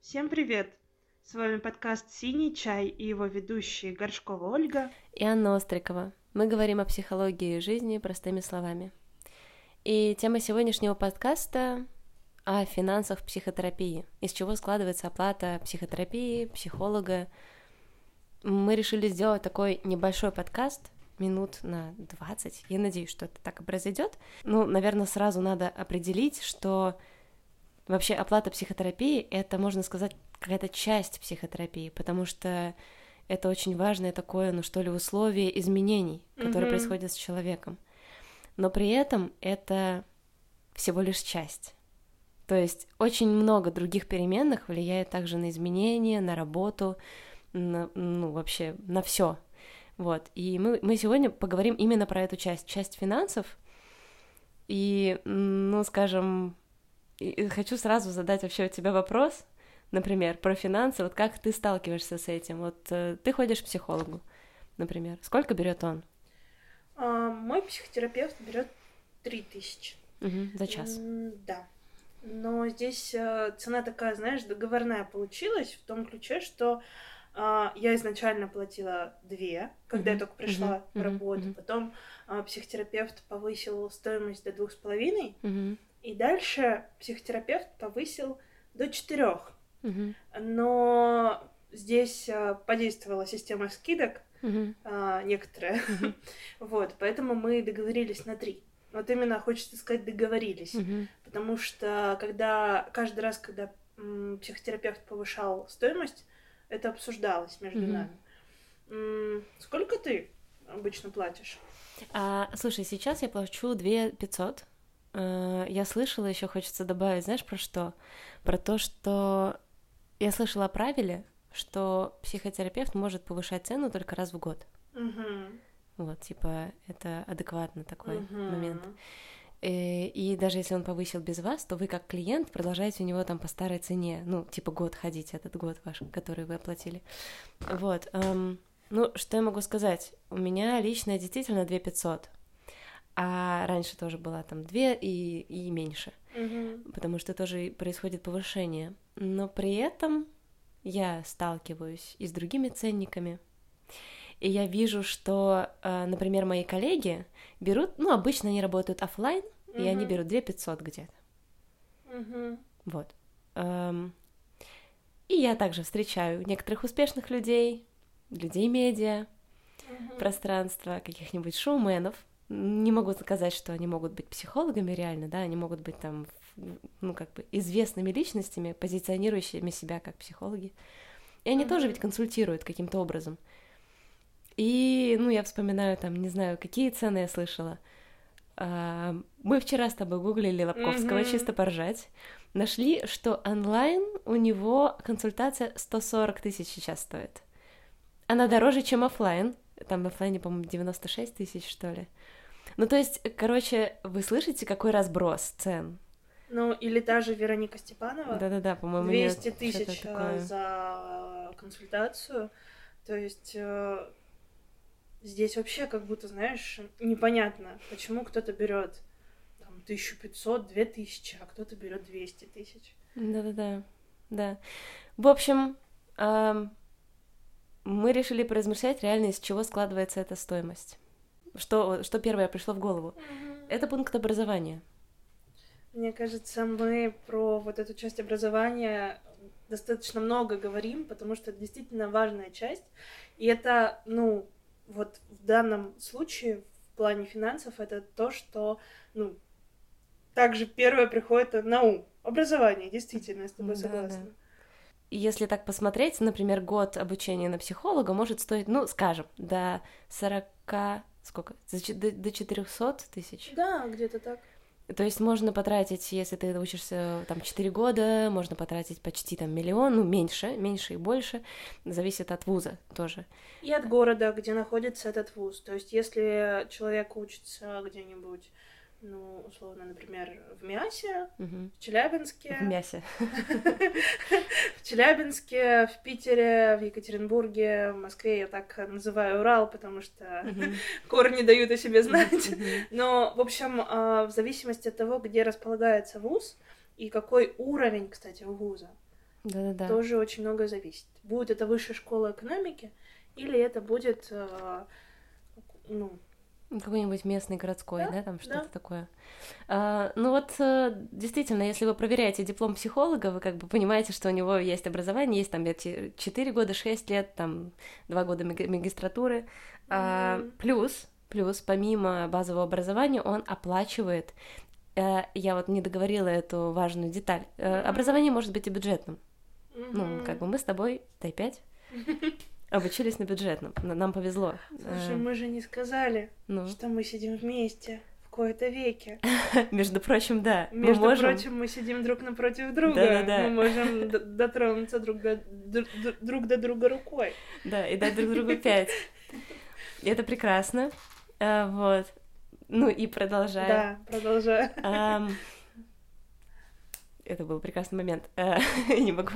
Всем привет! С вами подкаст «Синий чай» и его ведущие Горшкова Ольга и Анна Острикова. Мы говорим о психологии жизни простыми словами. И тема сегодняшнего подкаста о финансах психотерапии, из чего складывается оплата психотерапии, психолога. Мы решили сделать такой небольшой подкаст, минут на 20. Я надеюсь, что это так и произойдет. Ну, наверное, сразу надо определить, что вообще оплата психотерапии — это, можно сказать, какая-то часть психотерапии, потому что это очень важное такое, ну что ли, условие изменений, которые mm-hmm. происходят с человеком. Но при этом это всего лишь часть. То есть очень много других переменных влияет также на изменения, на работу, на, ну вообще на все. Вот. И мы, мы сегодня поговорим именно про эту часть, часть финансов. И, ну, скажем, хочу сразу задать вообще у тебя вопрос, например, про финансы. Вот как ты сталкиваешься с этим? Вот э, ты ходишь к психологу, например. Сколько берет он? А, мой психотерапевт берет три тысячи. Угу, за час. да. Но здесь э, цена такая, знаешь, договорная получилась в том ключе, что э, я изначально платила две, когда uh-huh, я только пришла uh-huh, в работу. Uh-huh. Потом э, психотерапевт повысил стоимость до двух с половиной. И дальше психотерапевт повысил до четырех. Uh-huh. Но здесь э, подействовала система скидок uh-huh. э, некоторая. Uh-huh. вот, поэтому мы договорились на три. Вот именно хочется сказать договорились, угу. потому что когда каждый раз, когда м, психотерапевт повышал стоимость, это обсуждалось между угу. нами. М, сколько ты обычно платишь? А, слушай, сейчас я плачу 2 500. А, я слышала, еще хочется добавить, знаешь, про что? Про то, что я слышала о правиле, что психотерапевт может повышать цену только раз в год. Угу. Вот, типа, это адекватно такой uh-huh. момент. И, э, и даже если он повысил без вас, то вы как клиент продолжаете у него там по старой цене, ну, типа год ходить, этот год ваш, который вы оплатили. Вот. Эм, ну, что я могу сказать? У меня лично действительно 2 500, а раньше тоже была там 2 и, и меньше, uh-huh. потому что тоже происходит повышение. Но при этом я сталкиваюсь и с другими ценниками, и я вижу, что, э, например, мои коллеги берут, ну, обычно они работают офлайн, uh-huh. и они берут 2 500 где-то. Uh-huh. Вот. Эм, и я также встречаю некоторых успешных людей, людей медиа, uh-huh. пространства, каких-нибудь шоуменов. Не могу сказать, что они могут быть психологами реально, да, они могут быть там, ну, как бы известными личностями, позиционирующими себя как психологи. И они uh-huh. тоже ведь консультируют каким-то образом. И, ну, я вспоминаю там, не знаю, какие цены я слышала. А, мы вчера с тобой гуглили Лобковского mm-hmm. чисто поржать. Нашли, что онлайн у него консультация 140 тысяч сейчас стоит. Она дороже, чем офлайн. Там в офлайне, по-моему, 96 тысяч, что ли. Ну, то есть, короче, вы слышите, какой разброс цен? Ну, или та же Вероника Степанова. Да-да-да, по-моему, 200 тысяч э, за консультацию. То есть э, Здесь вообще как будто, знаешь, непонятно, почему кто-то берет там 1500, 2000, а кто-то берет 200 тысяч. Да-да-да, да. В общем, эм, мы решили поразмышлять реально, из чего складывается эта стоимость. Что, что первое пришло в голову? Mm-hmm. Это пункт образования. Мне кажется, мы про вот эту часть образования достаточно много говорим, потому что это действительно важная часть. И это, ну, вот в данном случае в плане финансов это то, что, ну, также первое приходит на ум. Образование, действительно, я с тобой согласна. Да. Если так посмотреть, например, год обучения на психолога может стоить, ну, скажем, до 40... Сколько? До, до 400 тысяч? Да, где-то так. То есть можно потратить, если ты учишься там 4 года, можно потратить почти там миллион, ну меньше, меньше и больше, зависит от вуза тоже. И от города, где находится этот вуз. То есть если человек учится где-нибудь ну, условно, например, в Мясе, угу. в Челябинске. В Мясе. В Челябинске, в Питере, в Екатеринбурге, в Москве я так называю Урал, потому что корни дают о себе знать. Но, в общем, а, в зависимости от того, где располагается вуз и какой уровень, кстати, у вуза, Да-да-да. Тоже очень много зависит. Будет это высшая школа экономики или это будет, э, ну, какой-нибудь местный городской, да, да там что-то да. такое. А, ну вот, э, действительно, если вы проверяете диплом психолога, вы как бы понимаете, что у него есть образование, есть там эти 4 года, 6 лет, там 2 года магистратуры. А, Мгм. плюс, плюс, помимо базового образования, он оплачивает, э, я вот не договорила эту важную деталь, э, образование может быть и бюджетным. Ну, мгм. как бы мы с тобой, дай 5, обучились на бюджетном, нам повезло. Слушай, Э, мы же не сказали, ну, что мы сидим вместе в кои-то веке. между прочим, да, Между мы можем... прочим, мы сидим друг напротив друга. Да-да-да. Мы можем дотронуться друг до, дру- дру- друг до друга рукой. Да, и дать друг другу пять. Это прекрасно. А, вот. Ну и продолжая. Да, продолжаю. Это был прекрасный момент. Э, Не могу.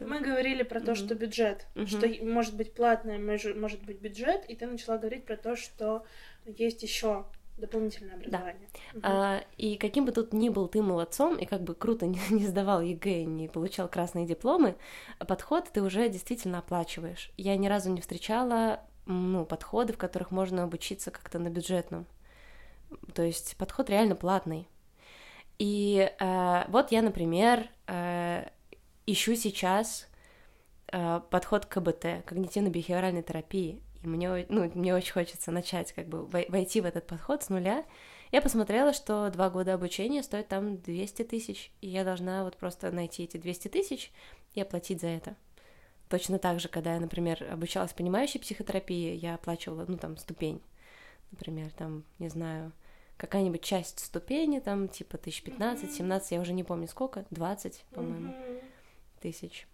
Мы говорили про то, что бюджет, что может быть платное, мож- может быть бюджет, и ты начала говорить про то, что есть еще дополнительное образование. А, И каким бы тут ни был ты молодцом, и как бы круто не, не сдавал ЕГЭ, не получал красные дипломы, подход ты уже действительно оплачиваешь. Я ни разу не встречала ну, подходы, в которых можно обучиться как-то на бюджетном. То есть подход реально платный. И э, вот я, например, э, ищу сейчас э, подход к КБТ, когнитивно-бихевиоральной терапии. И мне, ну, мне очень хочется начать как бы вой- войти в этот подход с нуля. Я посмотрела, что два года обучения стоит там 200 тысяч, и я должна вот просто найти эти 200 тысяч и оплатить за это. Точно так же, когда я, например, обучалась понимающей психотерапии, я оплачивала, ну, там, ступень, например, там, не знаю, какая-нибудь часть ступени, там, типа, тысяч 15, 17, я уже не помню сколько, 20, по-моему, тысяч.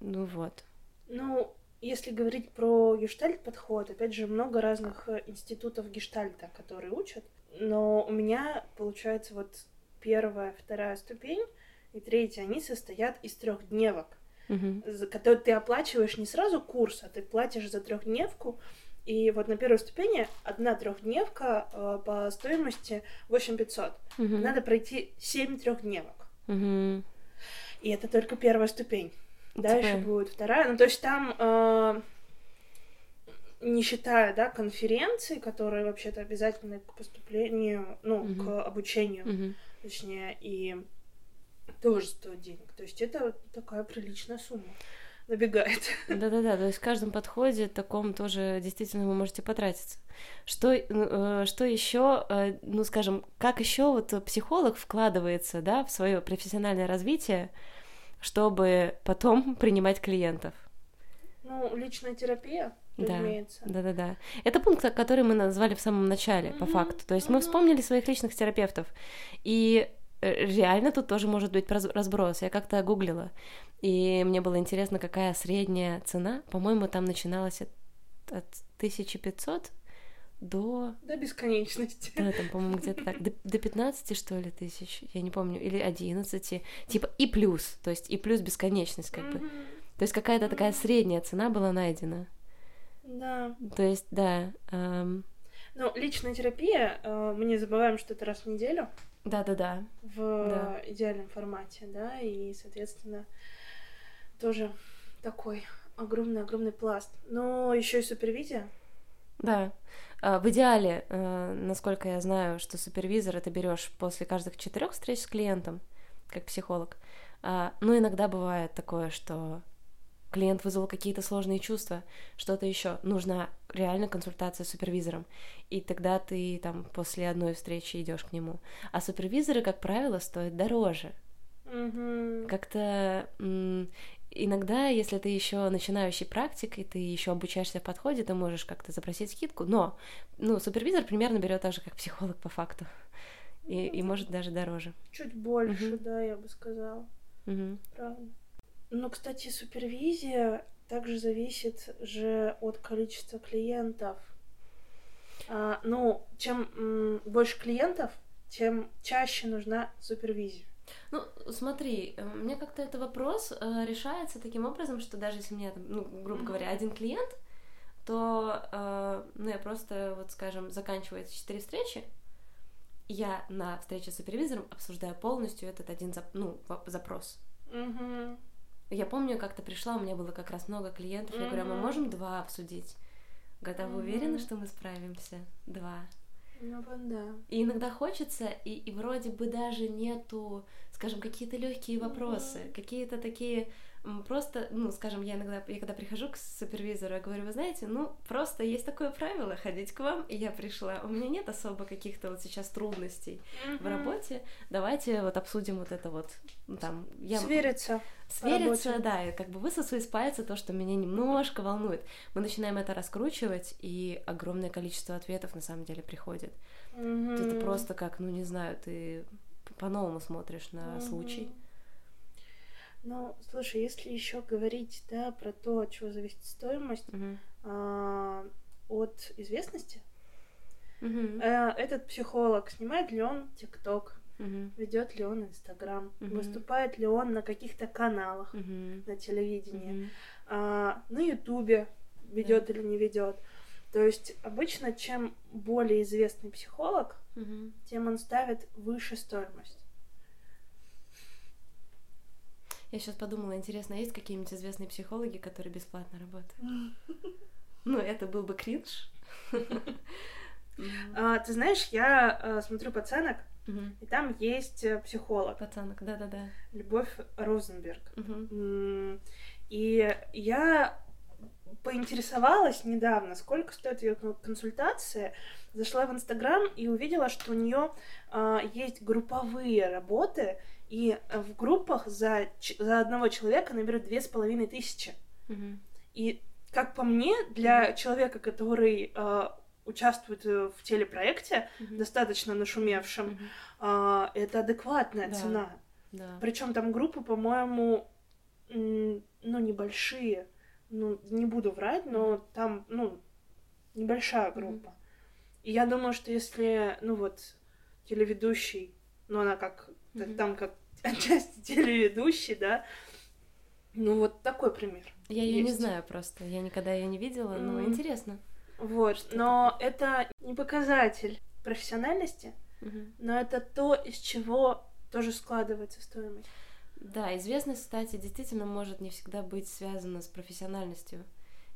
Ну вот. Ну, если говорить про гештальт-подход, опять же, много разных э, институтов гештальта, которые учат, но у меня, получается, вот первая, вторая ступень и третья, они состоят из трехдневок, Мгм. за которые ты оплачиваешь не сразу курс, а ты платишь за трехдневку, и вот на первой ступени одна трехдневка э, по стоимости 8500. Мгм. Надо пройти 7 трехдневок. Мгм. И это только первая ступень. Дальше Типа- будет вторая. Ну, то есть там, э, не считая, да, конференции, которые вообще-то обязательны к поступлению, ну, Мгм. к обучению, Мгм. точнее, и тоже стоит денег. То есть это такая приличная сумма набегает. Да-да-да, то есть в каждом подходе таком тоже действительно вы можете потратиться. Что, э, что еще, э, ну, скажем, как еще вот психолог вкладывается, да, в свое профессиональное развитие, чтобы потом принимать клиентов? Ну, личная терапия, Да. разумеется. Да-да-да. Это пункт, который мы назвали в самом начале, по Мгм, факту. То есть мы мгм. вспомнили своих личных терапевтов. И реально тут тоже может быть раз- разброс. Я как-то гуглила, и мне было интересно, какая средняя цена. По-моему, там начиналась от, от 1500 до... До бесконечности. Да, там, по-моему, где-то так. До, до 15, что ли, тысяч, я не помню. Или 11. Типа и плюс. То есть и плюс бесконечность, как бы. То есть какая-то такая средняя цена была найдена. Да. То есть, да. эм, Ну, личная терапия, э, мы не забываем, что это раз в неделю. Да-да-да. в Да. идеальном формате, да, и, соответственно, тоже такой огромный-огромный пласт. Но еще и супервизия. Да. А, В идеале, э, насколько я знаю, что супервизор это берешь после каждых четырех встреч с клиентом, как психолог. А, Но иногда бывает такое, что клиент вызвал какие-то сложные чувства, что-то еще. Нужна реально консультация с супервизором. И тогда ты там после одной встречи идешь к нему. А супервизоры, как правило, стоят дороже. Мгм. Как-то иногда, если ты еще начинающий практик, и ты еще обучаешься в подходе, ты можешь как-то запросить скидку, но ну, супервизор примерно берет так же, как психолог по факту. И, и может даже дороже. Чуть больше, Мгм. да, я бы сказала. Мгм. Правда. Но, кстати, супервизия также зависит же от количества клиентов. А, ну, чем м, больше клиентов, тем чаще нужна супервизия. Ну, смотри, э, мне как-то этот вопрос э, решается таким образом, что даже если у меня, там, ну, грубо говоря, один клиент, то, э, ну, я просто, вот, скажем, заканчиваю эти четыре встречи, я на встрече с супервизором обсуждаю полностью этот один зап- ну, запрос. Мгм. Я помню, как-то пришла, у меня было как раз много клиентов, я говорю, а мы можем два обсудить? Говорят, а вы уверены, что мы справимся? Два. Ну да. И иногда хочется, и, и вроде бы даже нету, скажем, какие-то легкие вопросы, mm-hmm. какие-то такие Просто, ну, скажем, я иногда, я когда прихожу к супервизору, я говорю, вы знаете, ну, просто есть такое правило ходить к вам, и я пришла. У меня нет особо каких-то вот сейчас трудностей mm-hmm. в работе. Давайте вот обсудим вот это вот, ну, там, я... Свериться. Свериться, да, и как бы высосу из пальца то, что меня немножко волнует. Мы начинаем это раскручивать, и огромное количество ответов на самом деле приходит. Mm-hmm. Это просто как, ну, не знаю, ты по-новому смотришь на mm-hmm. случай. Ну, слушай, если еще говорить, да, про то, от чего зависит стоимость, uh-huh. а, от известности, uh-huh. а, этот психолог снимает ли он ТикТок, uh-huh. ведет ли он Инстаграм, uh-huh. выступает ли он на каких-то каналах uh-huh. на телевидении, uh-huh. а, на Ютубе ведет uh-huh. или не ведет. То есть обычно, чем более известный психолог, uh-huh. тем он ставит выше стоимость. Я сейчас подумала, интересно, есть какие-нибудь известные психологи, которые бесплатно работают? Ну, это был бы кринж. А, ты знаешь, я э, смотрю пацанок, и там есть э, психолог. Пацанок, да-да-да. Любовь Розенберг. И я поинтересовалась недавно, сколько стоит ее консультация. Зашла в Инстаграм и увидела, что у нее э, есть групповые работы, и э, в группах за, за одного человека наберут две с половиной тысячи. И, как по мне, для человека, который э, участвует э, в телепроекте, mm-hmm. достаточно нашумевшем, mm-hmm. э, это адекватная да. цена. Да. Причем там группы, по-моему, ну, небольшие. Ну, не буду врать, но там, ну, небольшая группа. Mm-hmm. И я думаю, что если, ну вот, телеведущий, ну, она как, mm-hmm. там как отчасти телеведущий, да. Ну, вот такой пример. Я ее не знаю просто. Я никогда ее не видела, но mm. интересно. Вот, но это не показатель профессиональности, mm-hmm. но это то, из чего тоже складывается стоимость. Да, известность, кстати, действительно может не всегда быть связана с профессиональностью.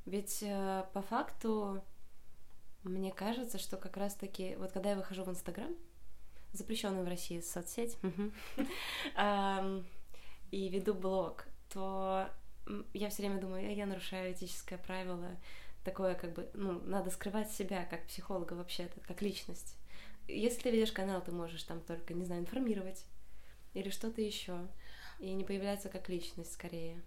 Ведь э, по факту мне кажется, что как раз-таки, вот когда я выхожу в Инстаграм, запрещенную в России соцсеть, и веду блог, то я все время думаю, я нарушаю этическое правило, такое как бы, ну, надо скрывать себя как психолога вообще-то, как личность. Если ты ведешь канал, ты можешь там только, не знаю, информировать или что-то еще, и не появляться как личность скорее.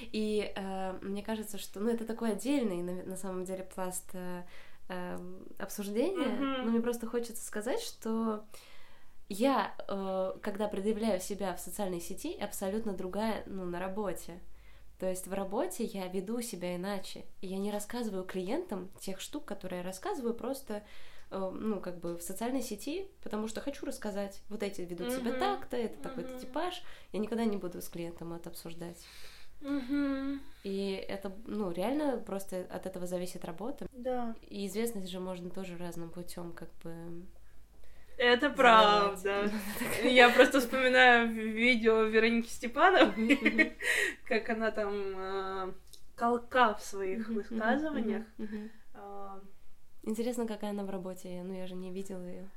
И э, мне кажется, что, ну, это такой отдельный, на, на самом деле, пласт э, э, обсуждения, mm-hmm. но мне просто хочется сказать, что я, э, когда предъявляю себя в социальной сети, абсолютно другая, ну, на работе. То есть в работе я веду себя иначе. И я не рассказываю клиентам тех штук, которые я рассказываю просто, э, ну, как бы в социальной сети, потому что хочу рассказать. Вот эти ведут mm-hmm. себя так-то, это mm-hmm. такой-то типаж. Я никогда не буду с клиентом это обсуждать. Mm-hmm. И это, ну, реально просто от этого зависит работа. Да. И известность же можно тоже разным путем, как бы это правда. Я просто вспоминаю видео Вероники Степановой, как она там а, колка в своих высказываниях. А, Интересно, какая она в работе. Ну, я же не видела ее.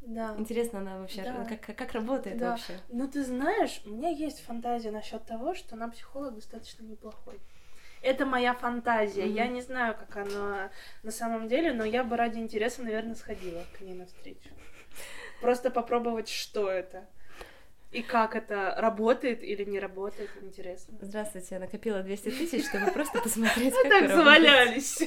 Да. Интересно, она вообще да. как, как работает да. вообще. Ну, ты знаешь, у меня есть фантазия насчет того, что она психолог достаточно неплохой. Это моя фантазия. Mm-hmm. Я не знаю, как она на самом деле, но я бы ради интереса, наверное, сходила к ней навстречу. Просто попробовать, что это. И как это работает или не работает, интересно. Здравствуйте, я накопила 200 тысяч, чтобы просто посмотреть, как Так завалялись.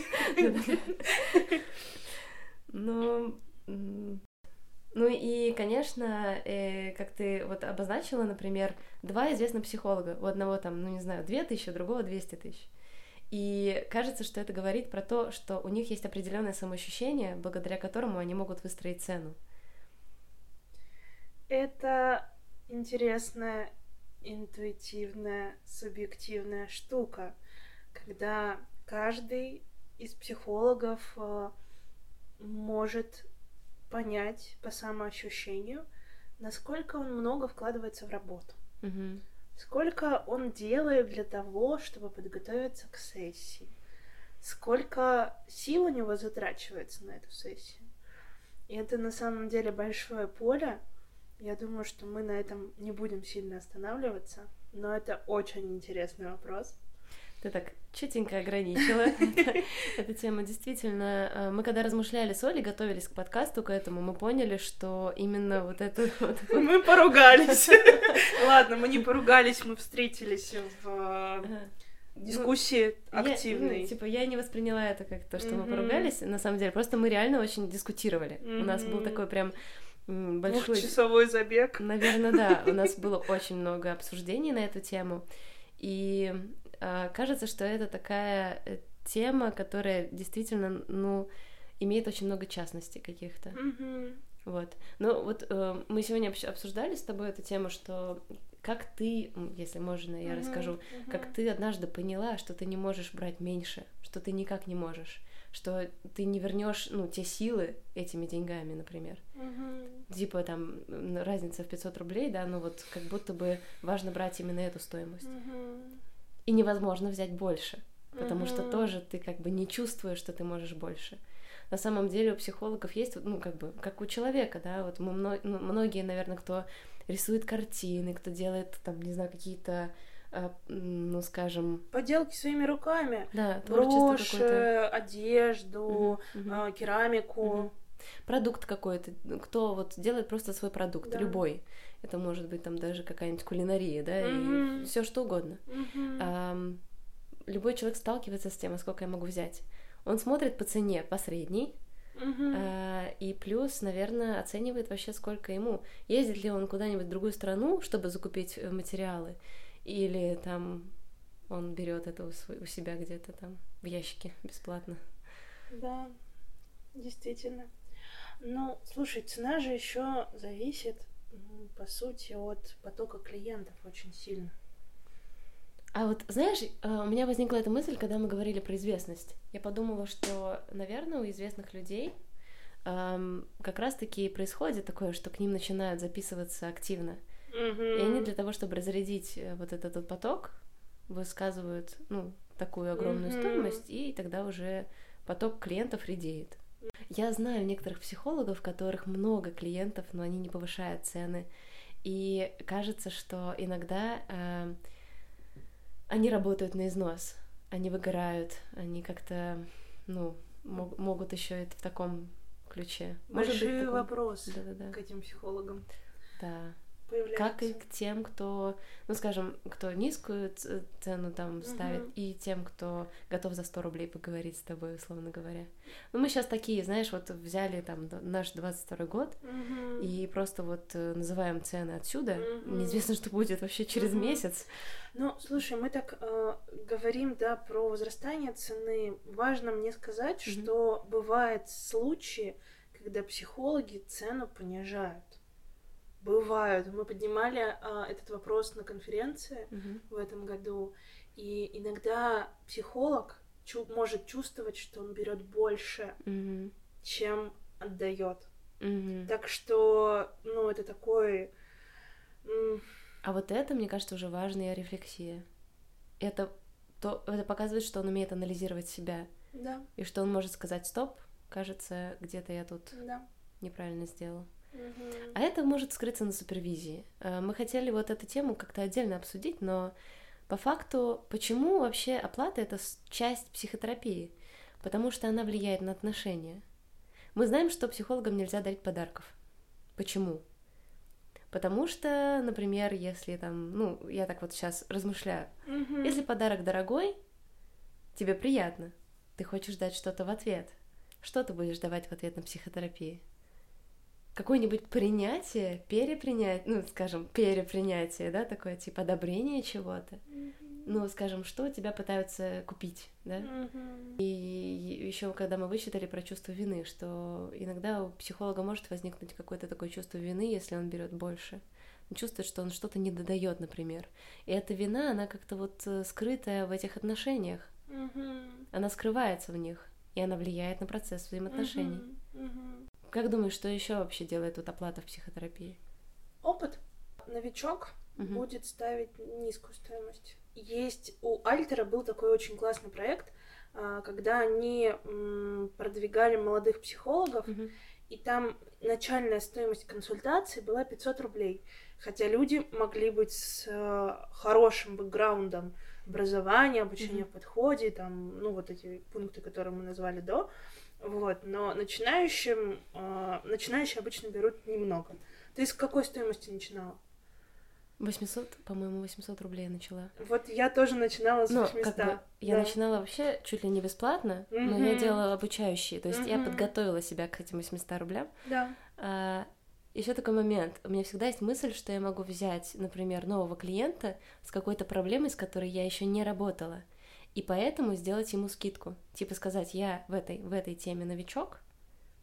Ну, ну и, конечно, э, как ты вот обозначила, например, два известных психолога. У одного там, ну не знаю, две тысячи, у другого 200 тысяч. И кажется, что это говорит про то, что у них есть определенное самоощущение, благодаря которому они могут выстроить цену. Это интересная, интуитивная, субъективная штука, когда каждый из психологов э, может понять по самоощущению, насколько он много вкладывается в работу. Угу. Сколько он делает для того, чтобы подготовиться к сессии, сколько сил у него затрачивается на эту сессию. И это на самом деле большое поле. Я думаю, что мы на этом не будем сильно останавливаться, но это очень интересный вопрос. Ты так чутенько ограничила эту тему. Действительно, э, мы когда размышляли с Олей, готовились к подкасту, к этому, мы поняли, что именно вот это вот... Мы поругались. Ладно, мы не поругались, мы встретились в дискуссии ну, активной. Я, ну, типа, я не восприняла это как то, что mm-hmm. мы поругались, на самом деле. Просто мы реально очень дискутировали. Mm-hmm. У нас был такой прям большой... Двухчасовой забег. Наверное, да. У нас было очень много обсуждений на эту тему. И кажется, что это такая э, тема, которая действительно, ну, имеет очень много частностей каких-то. Mm-hmm. Вот. Ну, вот э, мы сегодня обсуждали с тобой эту тему, что как ты, если можно, я mm-hmm. расскажу, mm-hmm. как ты однажды поняла, что ты не можешь брать меньше, что ты никак не можешь, что ты не вернешь, ну, те силы этими деньгами, например. Mm-hmm. Типа там разница в 500 рублей, да, ну вот как будто бы важно брать именно эту стоимость. Mm-hmm и невозможно взять больше, потому mm-hmm. что тоже ты как бы не чувствуешь, что ты можешь больше. На самом деле у психологов есть, ну, как бы, как у человека, да, вот мы, ну, многие, наверное, кто рисует картины, кто делает, там, не знаю, какие-то а, ну, скажем... Поделки своими руками. Да, Броши, одежду, угу, угу. керамику. Угу. Продукт какой-то. Кто вот делает просто свой продукт, да. любой. Это может быть там даже какая-нибудь кулинария, да, mm-hmm. и все что угодно. Mm-hmm. А, любой человек сталкивается с тем, а сколько я могу взять. Он смотрит по цене по средней, Uh-huh. А, и плюс, наверное, оценивает вообще, сколько ему. Ездит ли он куда-нибудь в другую страну, чтобы закупить э, материалы, или там он берет это у, у себя где-то там в ящике бесплатно. Да, действительно. Ну, слушай, цена же еще зависит по сути, от потока клиентов очень сильно. А вот, знаешь, э, у меня возникла эта мысль, когда мы говорили про известность. Я подумала, что, наверное, у известных людей эм, как раз-таки происходит такое, что к ним начинают записываться активно. Mm-hmm. И они для того, чтобы разрядить э, вот этот вот поток, высказывают, ну, такую огромную mm-hmm. стоимость, и тогда уже поток клиентов редеет. Я знаю некоторых психологов, у которых много клиентов, но они не повышают цены. И кажется, что иногда э, они работают на износ, они выгорают, они как-то, ну, мог, могут еще это в таком ключе. Большие Может быть, таком... вопросы Да-да-да. к этим психологам. Да появляется. Как и к тем, кто, ну, скажем, кто низкую цену там угу. ставит, и тем, кто готов за 100 рублей поговорить с тобой, условно говоря. Ну, мы сейчас такие, знаешь, вот взяли там наш 22 год угу. и просто вот э, называем цены отсюда. Угу. Неизвестно, что будет вообще через угу. месяц. Ну, слушай, мы так э, говорим, да, про возрастание цены. Важно мне сказать, угу. что бывают случаи, когда психологи цену понижают. Бывают. Мы поднимали а, этот вопрос на конференции uh-huh. в этом году, и иногда психолог чу- может чувствовать, что он берет больше, uh-huh. чем отдает. Uh-huh. Так что, ну, это такой. А вот это, мне кажется, уже важная рефлексия. Это то, это показывает, что он умеет анализировать себя. Да. И что он может сказать стоп, кажется, где-то я тут да. неправильно сделал. Угу. А это может скрыться на супервизии. Э, мы хотели вот эту тему как-то отдельно обсудить, но по факту, почему вообще оплата это часть психотерапии? Потому что она влияет на отношения. Мы знаем, что психологам нельзя дарить подарков. Почему? Потому что, например, если там, ну, я так вот сейчас размышляю, угу. если подарок дорогой, тебе приятно, ты хочешь дать что-то в ответ. Что ты будешь давать в ответ на психотерапии? Какое-нибудь принятие, перепринятие, ну, скажем, перепринятие, да, такое типа одобрение чего-то. Mm-hmm. Ну, скажем, что тебя пытаются купить, да? Mm-hmm. И еще когда мы вычитали про чувство вины, что иногда у психолога может возникнуть какое-то такое чувство вины, если он берет больше. Он чувствует, что он что-то не додает, например. И эта вина, она как-то вот э, скрытая в этих отношениях. Mm-hmm. Она скрывается в них, и она влияет на процесс взаимоотношений. Mm-hmm. Mm-hmm. Как думаешь, что еще вообще делает тут оплата в психотерапии? Опыт. Новичок угу. будет ставить низкую стоимость. Есть у Альтера был такой очень классный проект, а, когда они продвигали молодых психологов, угу. и там начальная стоимость консультации была 500 рублей. Хотя люди могли быть с э, хорошим бэкграундом образования, обучения mm-hmm. в подходе, там, ну, вот эти пункты, которые мы назвали до, вот, но начинающим, э, начинающие обычно берут немного. Ты с какой стоимости начинала? 800, по-моему, 800 рублей я начала. Вот я тоже начинала с 800. Ну, как бы, я да. начинала вообще чуть ли не бесплатно, mm-hmm. но я делала обучающие, то есть mm-hmm. я подготовила себя к этим 800 рублям. Да. А, еще такой момент. У меня всегда есть мысль, что я могу взять, например, нового клиента с какой-то проблемой, с которой я еще не работала, и поэтому сделать ему скидку. Типа сказать, я в этой, в этой теме новичок,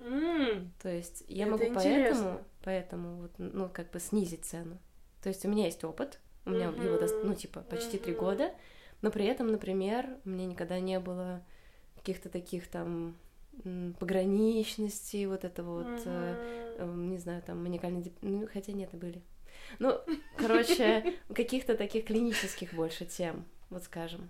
Mm, То есть я могу поэтому, поэтому вот, ну, как бы снизить цену. То есть у меня есть опыт, у меня mm-hmm. его, ну, типа, почти три mm-hmm. года, но при этом, например, у меня никогда не было каких-то таких там пограничности, вот это вот, mm-hmm. э, не знаю, там, маникальный, деп... ну, хотя нет, и были. Ну, короче, каких-то таких клинических больше тем вот скажем.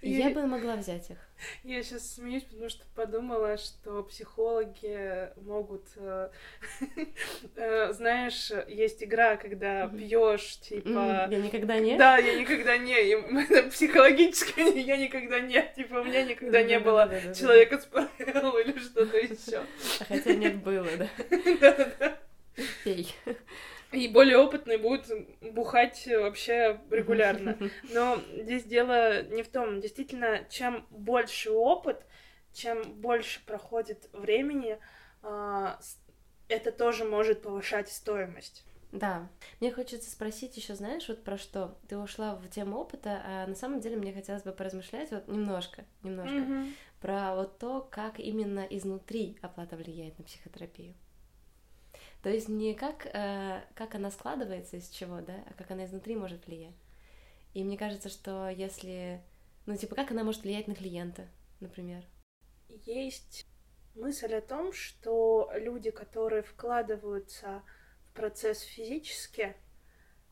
И я... я бы могла взять их. Я сейчас смеюсь, потому что подумала, что психологи могут, э, э, знаешь, есть игра, когда пьешь, типа. Я никогда не. Да, я никогда не. Это психологическое, я никогда не. Типа у меня никогда не было человека с или что-то еще. А хотя нет было, да. Да-да-да. Пей. И более опытные будут бухать вообще регулярно. Но здесь дело не в том. Действительно, чем больше опыт, чем больше проходит времени, а, это тоже может повышать стоимость. Да. Мне хочется спросить еще, знаешь, вот про что? Ты ушла в тему опыта, а на самом деле мне хотелось бы поразмышлять вот немножко, немножко mm-hmm. про вот то, как именно изнутри оплата влияет на психотерапию. То есть не как, э, как она складывается из чего, да, а как она изнутри может влиять. И мне кажется, что если... Ну, типа, как она может влиять на клиента, например? Есть мысль о том, что люди, которые вкладываются в процесс физически,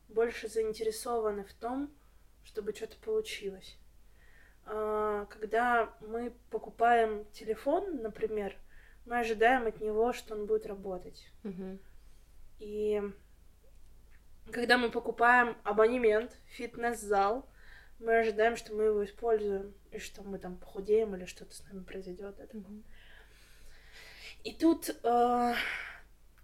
больше заинтересованы в том, чтобы что-то получилось. А, когда мы покупаем телефон, например, мы ожидаем от него, что он будет работать. Угу. И когда мы покупаем абонемент фитнес-зал, мы ожидаем, что мы его используем, и что мы там похудеем или что-то с нами произойдет. Это. И тут, э,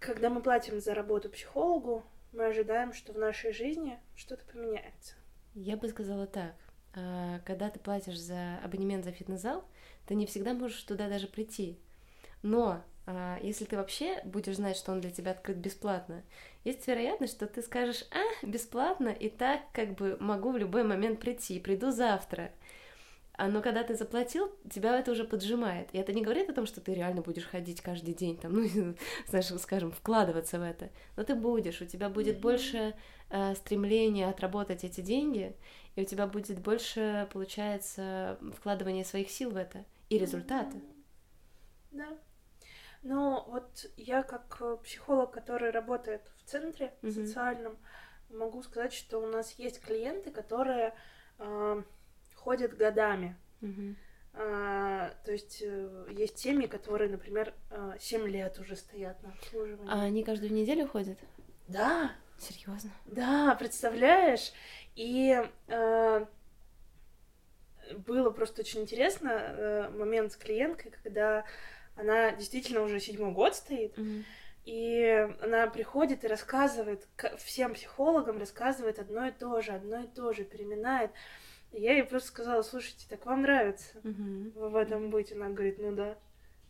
когда мы платим за работу психологу, мы ожидаем, что в нашей жизни что-то поменяется. Я бы сказала так. А, когда ты платишь за абонемент за фитнес-зал, ты не всегда можешь туда даже прийти. Но а, если ты вообще будешь знать, что он для тебя открыт бесплатно, есть вероятность, что ты скажешь, а, бесплатно, и так как бы могу в любой момент прийти, приду завтра. А но когда ты заплатил, тебя это уже поджимает. И это не говорит о том, что ты реально будешь ходить каждый день, там, ну, знаешь, скажем, вкладываться в это. Но ты будешь, у тебя будет mm-hmm. больше э, стремления отработать эти деньги, и у тебя будет больше, получается, вкладывания своих сил в это и результаты. Да. Но вот я как э, психолог, который работает в центре mm-hmm. социальном, могу сказать, что у нас есть клиенты, которые э, ходят годами. Mm-hmm. А, то есть э, есть семьи, которые, например, э, 7 лет уже стоят на обслуживании. А они каждую неделю ходят? Да. Серьезно? Да, представляешь? И э, было просто очень интересно э, момент с клиенткой, когда она действительно уже седьмой год стоит, mm-hmm. и она приходит и рассказывает, всем психологам рассказывает одно и то же, одно и то же, переминает. И я ей просто сказала, слушайте, так вам нравится mm-hmm. в этом быть? Она говорит, ну да.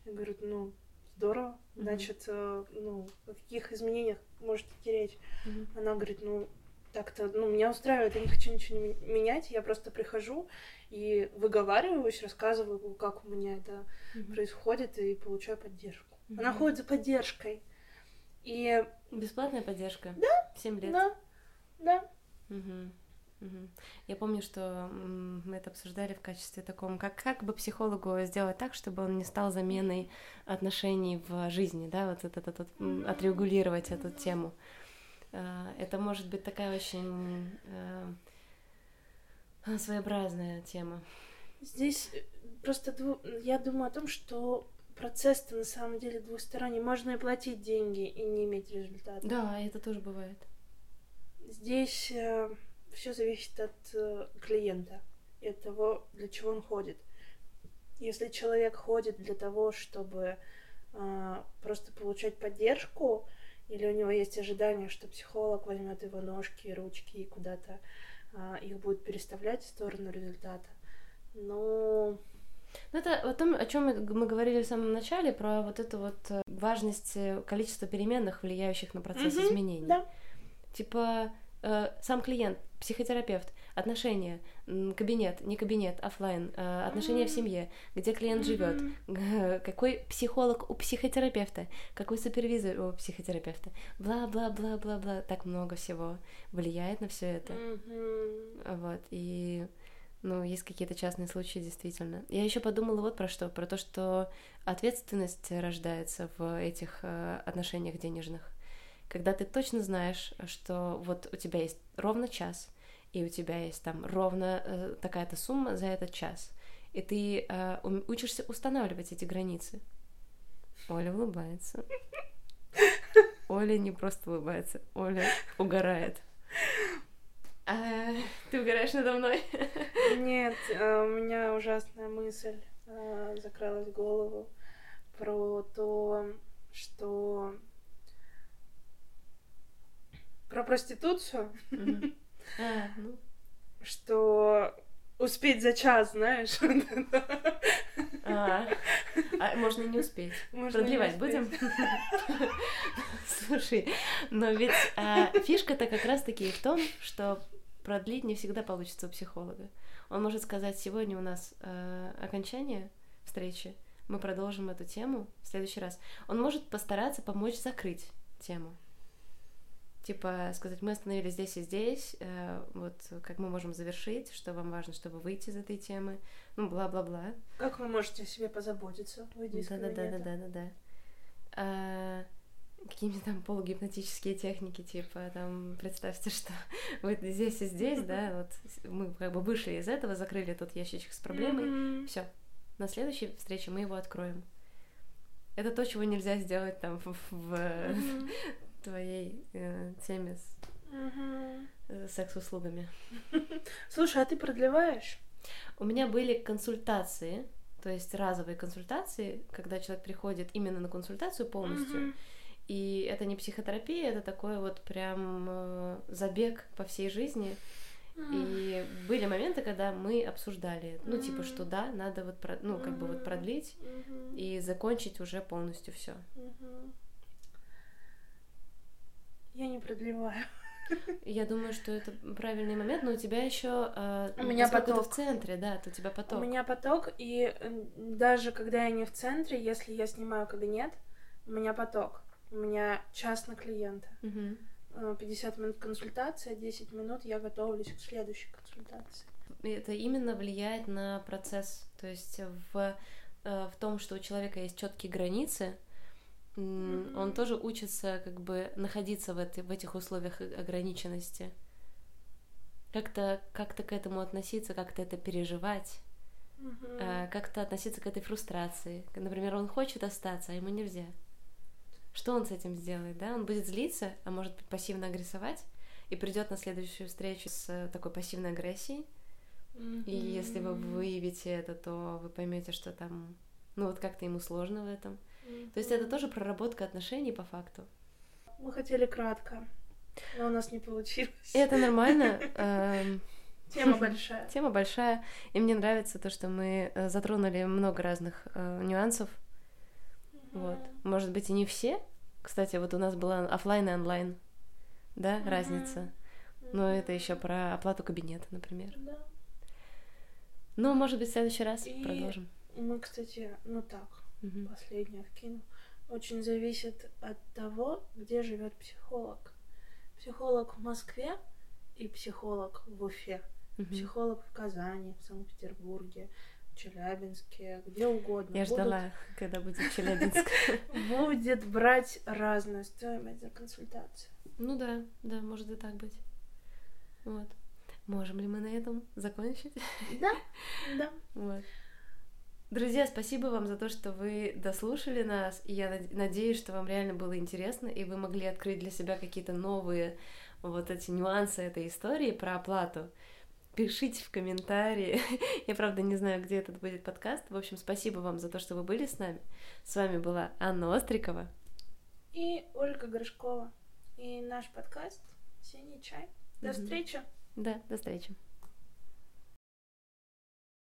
Я говорю, ну, здорово. Mm-hmm. Значит, э, ну, о каких изменениях может идти речь? Mm-hmm. Она говорит, ну, так-то, ну, меня устраивает, я не хочу ничего не менять, я просто прихожу и выговариваюсь, рассказываю, как у меня это mm-hmm. происходит, и получаю поддержку. Mm-hmm. Она ходит за поддержкой. И... Бесплатная поддержка? Да. Семь лет? Да, да. Угу. Угу. Я помню, что мы это обсуждали в качестве таком, как, как бы психологу сделать так, чтобы он не стал заменой отношений в жизни, да, вот этот, этот, этот отрегулировать эту тему. Э, это может быть такая очень э, своеобразная тема. Здесь э, просто дву... я думаю о том, что процесс-то на самом деле двусторонний. Можно и платить деньги и не иметь результата. Да, это тоже бывает. Здесь э, все зависит от э, клиента и от того, для чего он ходит. Если человек ходит для того, чтобы э, просто получать поддержку, или у него есть ожидание, что психолог возьмет его ножки ручки и куда-то их будет переставлять в сторону результата, ну, ну, это о том, о чем мы, мы говорили в самом начале, про вот эту вот э, важность э, количества переменных, влияющих на процесс mm-hmm, изменений. Да. Типа э, сам клиент, психотерапевт, отношения, кабинет, не кабинет, офлайн, э, отношения в семье, где клиент живет, какой психолог у психотерапевта, какой супервизор у психотерапевта, бла-бла-бла-бла-бла, так много всего влияет на все это. Вот, и ну, есть какие-то частные случаи, действительно. Я еще подумала вот про что, про то, что ответственность рождается в этих э, отношениях денежных. Когда ты точно знаешь, что вот у тебя есть ровно час, и у тебя есть там ровно э, такая-то сумма за этот час, и ты э, учишься устанавливать эти границы. Оля улыбается. Оля не просто улыбается, Оля угорает. А, ты угораешь надо мной? Нет, а, у меня ужасная мысль а, закралась в голову про то, что про проституцию, а, ну. что успеть за час, знаешь. А, а можно не успеть. Можно Продлевать будем? Слушай, но ведь а, фишка-то как раз-таки в том, что продлить не всегда получится у психолога. Он может сказать, сегодня у нас э, окончание встречи, мы продолжим эту тему в следующий раз. Он может постараться помочь закрыть тему. Типа сказать, мы остановились здесь и здесь, э, вот как мы можем завершить, что вам важно, чтобы выйти из этой темы, ну бла-бла-бла. Как вы можете о себе позаботиться, выйдя из Да-да-да-да-да-да какие-нибудь там полугипнотические техники, типа там представьте, что вы здесь и здесь, да, вот мы как бы вышли из этого, закрыли тот ящичек с проблемой, mm-hmm. все. На следующей встрече мы его откроем. Это то, чего нельзя сделать там в, в mm-hmm. Твоей э, теме с mm-hmm. э, секс-услугами. Слушай, а ты продлеваешь? У меня были консультации, то есть разовые консультации, когда человек приходит именно на консультацию полностью. Mm-hmm и это не психотерапия, это такой вот прям э, забег по всей жизни. И были моменты, когда мы обсуждали, ну, типа, что да, надо вот, ну, как бы вот продлить и закончить уже полностью все. Я не продлеваю. Я думаю, что это правильный момент, но у тебя еще э, у меня поток в центре, да, то у тебя поток. У меня поток, и даже когда я не в центре, если я снимаю кабинет, у меня поток. У меня час на клиента. Угу. 50 минут консультация, 10 минут я готовлюсь к следующей консультации. Это именно влияет на процесс. То есть в, э, в том, что у человека есть четкие границы, mm-hmm. он тоже учится как бы находиться в, этой, в этих условиях ограниченности. Как-то как к этому относиться, как-то это переживать. Mm-hmm. как-то относиться к этой фрустрации. Например, он хочет остаться, а ему нельзя что он с этим сделает, да? Он будет злиться, а может быть пассивно агрессовать, и придет на следующую встречу с э, такой пассивной агрессией. Mm-hmm. И если вы выявите это, то вы поймете, что там, ну вот как-то ему сложно в этом. Mm-hmm. То есть это тоже проработка отношений по факту. Мы хотели кратко, но у нас не получилось. И это нормально. Эм, Тема большая. Тема большая. И мне нравится то, что мы э, затронули много разных э, нюансов вот. Может быть, и не все. Кстати, вот у нас была офлайн и онлайн, да, mm-hmm. разница. Но это еще про оплату кабинета, например. Да. Ну, может быть, в следующий раз и продолжим. Мы, кстати, ну так, угу. последнее вкину. Очень зависит от того, где живет психолог. Психолог в Москве и психолог в Уфе. Угу. Психолог в Казани, в Санкт-Петербурге, Челябинске, где угодно. Я будут... ждала, когда будет Челябинск. Будет брать разную стоимость за консультацию. Ну да, да, может и так быть. Вот. Можем ли мы на этом закончить? Да, да. Вот. Друзья, спасибо вам за то, что вы дослушали нас, и я надеюсь, что вам реально было интересно, и вы могли открыть для себя какие-то новые вот эти нюансы этой истории про оплату. Пишите в комментарии. Я, правда, не знаю, где этот будет подкаст. В общем, спасибо вам за то, что вы были с нами. С вами была Анна Острикова. И Ольга Горшкова. И наш подкаст «Синий чай». До встречи. Да, до встречи.